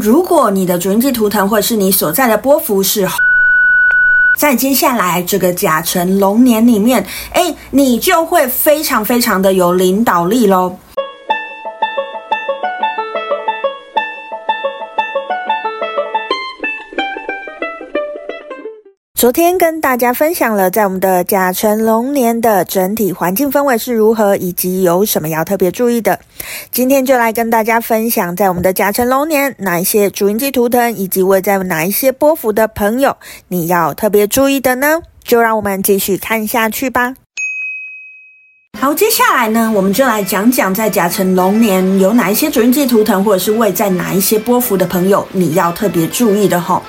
如果你的主人级图腾或是你所在的波幅是，在接下来这个甲辰龙年里面，哎，你就会非常非常的有领导力喽。昨天跟大家分享了在我们的甲辰龙年的整体环境氛围是如何，以及有什么要特别注意的。今天就来跟大家分享，在我们的甲辰龙年哪一些主音记图腾，以及位在哪一些波幅的朋友，你要特别注意的呢？就让我们继续看下去吧。好，接下来呢，我们就来讲讲在甲辰龙年有哪一些主印记图腾，或者是位在哪一些波幅的朋友，你要特别注意的齁。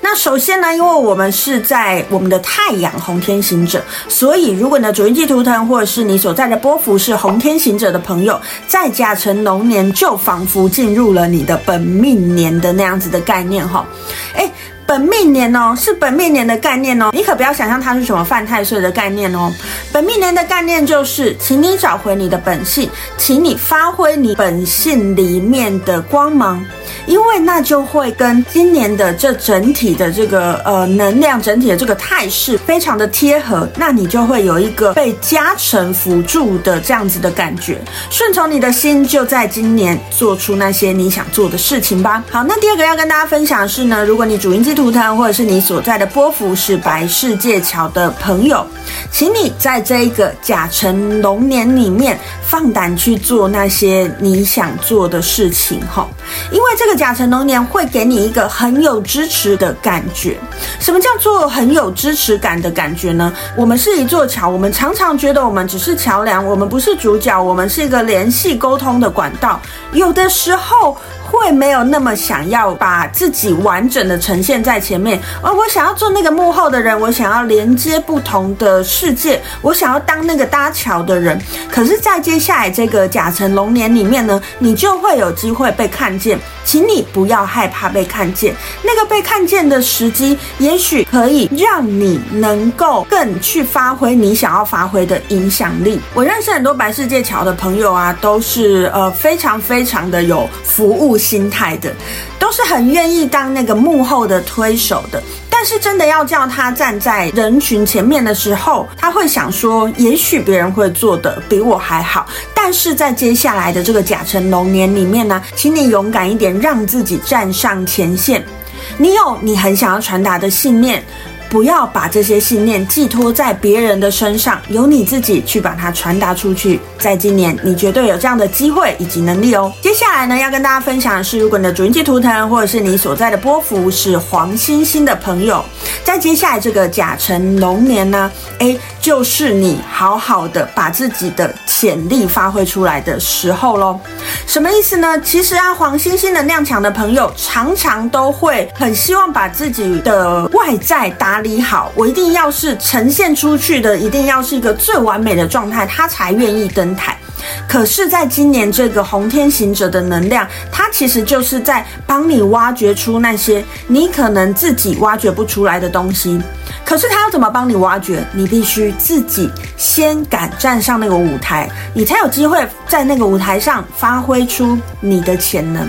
那首先呢，因为我们是在我们的太阳红天行者，所以如果你的主印记图腾或者是你所在的波幅是红天行者的朋友，在甲辰龙年就仿佛进入了你的本命年的那样子的概念齁。诶本命年哦，是本命年的概念哦，你可不要想象它是什么犯太岁的概念哦。本命年的概念就是，请你找回你的本性，请你发挥你本性里面的光芒。因为那就会跟今年的这整体的这个呃能量，整体的这个态势非常的贴合，那你就会有一个被加成辅助的这样子的感觉，顺从你的心，就在今年做出那些你想做的事情吧。好，那第二个要跟大家分享的是呢，如果你主印记图腾或者是你所在的波符是白世界桥的朋友，请你在这一个甲辰龙年里面放胆去做那些你想做的事情哈，因为这个。甲辰龙年会给你一个很有支持的感觉。什么叫做很有支持感的感觉呢？我们是一座桥，我们常常觉得我们只是桥梁，我们不是主角，我们是一个联系沟通的管道。有的时候。会没有那么想要把自己完整的呈现在前面，而我想要做那个幕后的人，我想要连接不同的世界，我想要当那个搭桥的人。可是，在接下来这个甲辰龙年里面呢，你就会有机会被看见，请你不要害怕被看见。那个被看见的时机，也许可以让你能够更去发挥你想要发挥的影响力。我认识很多白世界桥的朋友啊，都是呃非常非常的有服务心态的，都是很愿意当那个幕后的推手的。但是真的要叫他站在人群前面的时候，他会想说，也许别人会做得比我还好。但是在接下来的这个甲辰龙年里面呢，请你勇敢一点，让自己站上前线。你有你很想要传达的信念。不要把这些信念寄托在别人的身上，由你自己去把它传达出去。在今年，你绝对有这样的机会以及能力哦。接下来呢，要跟大家分享的是，如果你的主印记图腾或者是你所在的波幅是黄星星的朋友，在接下来这个甲辰龙年呢，诶，就是你好好的把自己的潜力发挥出来的时候喽。什么意思呢？其实啊，黄星星能量强的朋友常常都会很希望把自己的外在打。打理好，我一定要是呈现出去的，一定要是一个最完美的状态，他才愿意登台。可是，在今年这个红天行者的能量，它其实就是在帮你挖掘出那些你可能自己挖掘不出来的东西。可是，他要怎么帮你挖掘？你必须自己先敢站上那个舞台，你才有机会在那个舞台上发挥出你的潜能。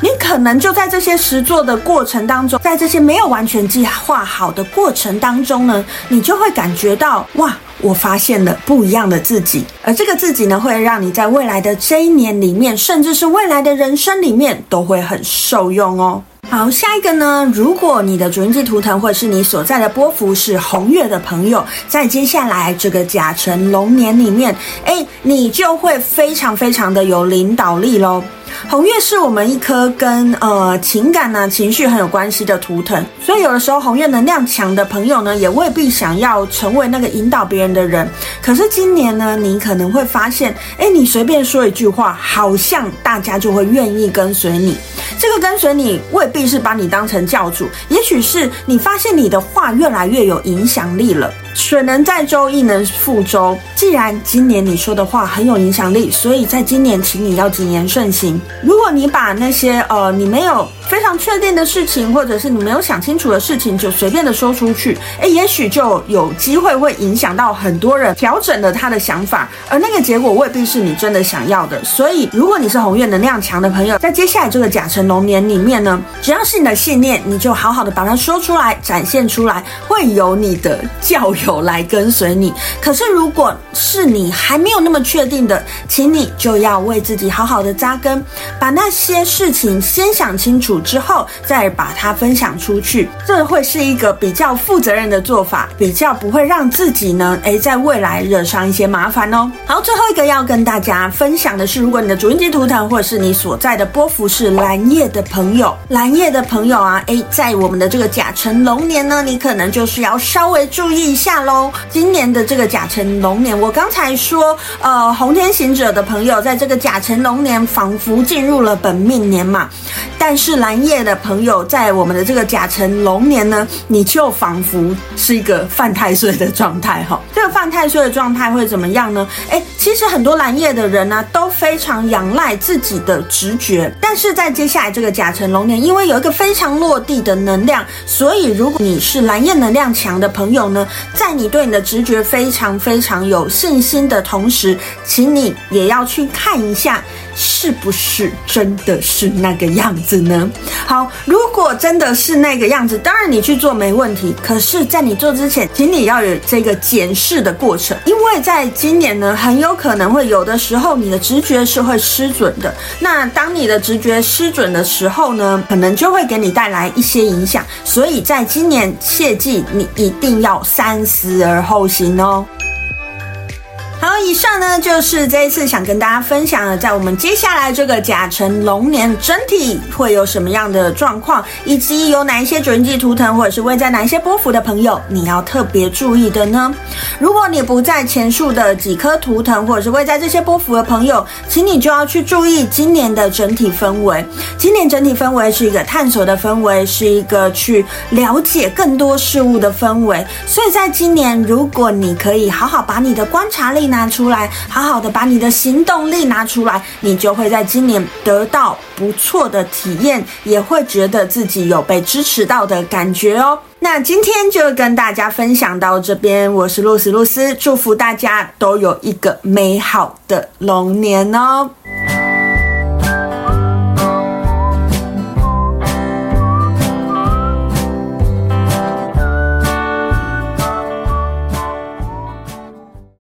你可能就在这些实作的过程当中，在这些没有完全计划好的过程当中呢，你就会感觉到哇，我发现了不一样的自己，而这个自己呢，会让你在未来的这一年里面，甚至是未来的人生里面，都会很受用哦。好，下一个呢，如果你的主印记图腾或者是你所在的波幅是红月的朋友，在接下来这个甲辰龙年里面，诶，你就会非常非常的有领导力喽。红月是我们一颗跟呃情感呢、情绪很有关系的图腾，所以有的时候红月能量强的朋友呢，也未必想要成为那个引导别人的人。可是今年呢，你可能会发现，诶，你随便说一句话，好像大家就会愿意跟随你。这个跟随你未必是把你当成教主，也许是你发现你的话越来越有影响力了。水能载舟，亦能覆舟。既然今年你说的话很有影响力，所以在今年，请你要谨言慎行。如果你把那些呃你没有非常确定的事情，或者是你没有想清楚的事情，就随便的说出去，诶，也许就有机会会影响到很多人，调整了他的想法，而那个结果未必是你真的想要的。所以，如果你是红月能量强的朋友，在接下来这个甲辰龙年里面呢，只要是你的信念，你就好好的把它说出来，展现出来，会有你的教友来跟随你。可是，如果是你还没有那么确定的，请你就要为自己好好的扎根。把那些事情先想清楚之后，再把它分享出去，这会是一个比较负责任的做法，比较不会让自己呢，诶，在未来惹上一些麻烦哦。好，最后一个要跟大家分享的是，如果你的主印记图腾或者是你所在的波幅是蓝叶的朋友，蓝叶的朋友啊，诶，在我们的这个甲辰龙年呢，你可能就是要稍微注意一下喽。今年的这个甲辰龙年，我刚才说，呃，红天行者的朋友在这个甲辰龙年仿佛进进入了本命年嘛，但是蓝叶的朋友在我们的这个甲辰龙年呢，你就仿佛是一个犯太岁的状态哈。这个犯太岁的状态会怎么样呢？诶，其实很多蓝叶的人呢、都非常仰赖自己的直觉，但是在接下来这个甲辰龙年，因为有一个非常落地的能量，所以如果你是蓝叶能量强的朋友呢，在你对你的直觉非常非常有信心的同时，请你也要去看一下是不是。真的是那个样子呢？好，如果真的是那个样子，当然你去做没问题。可是，在你做之前，请你要有这个检视的过程，因为在今年呢，很有可能会有的时候，你的直觉是会失准的。那当你的直觉失准的时候呢，可能就会给你带来一些影响。所以在今年，切记你一定要三思而后行哦。好，以上呢就是这一次想跟大家分享的，在我们接下来这个甲辰龙年整体会有什么样的状况，以及有哪一些主印记图腾或者是位在哪一些波幅的朋友，你要特别注意的呢？如果你不在前述的几颗图腾或者是位在这些波幅的朋友，请你就要去注意今年的整体氛围。今年整体氛围是一个探索的氛围，是一个去了解更多事物的氛围。所以在今年，如果你可以好好把你的观察力拿出来，好好的把你的行动力拿出来，你就会在今年得到不错的体验，也会觉得自己有被支持到的感觉哦。那今天就跟大家分享到这边，我是露丝露丝，祝福大家都有一个美好的龙年哦。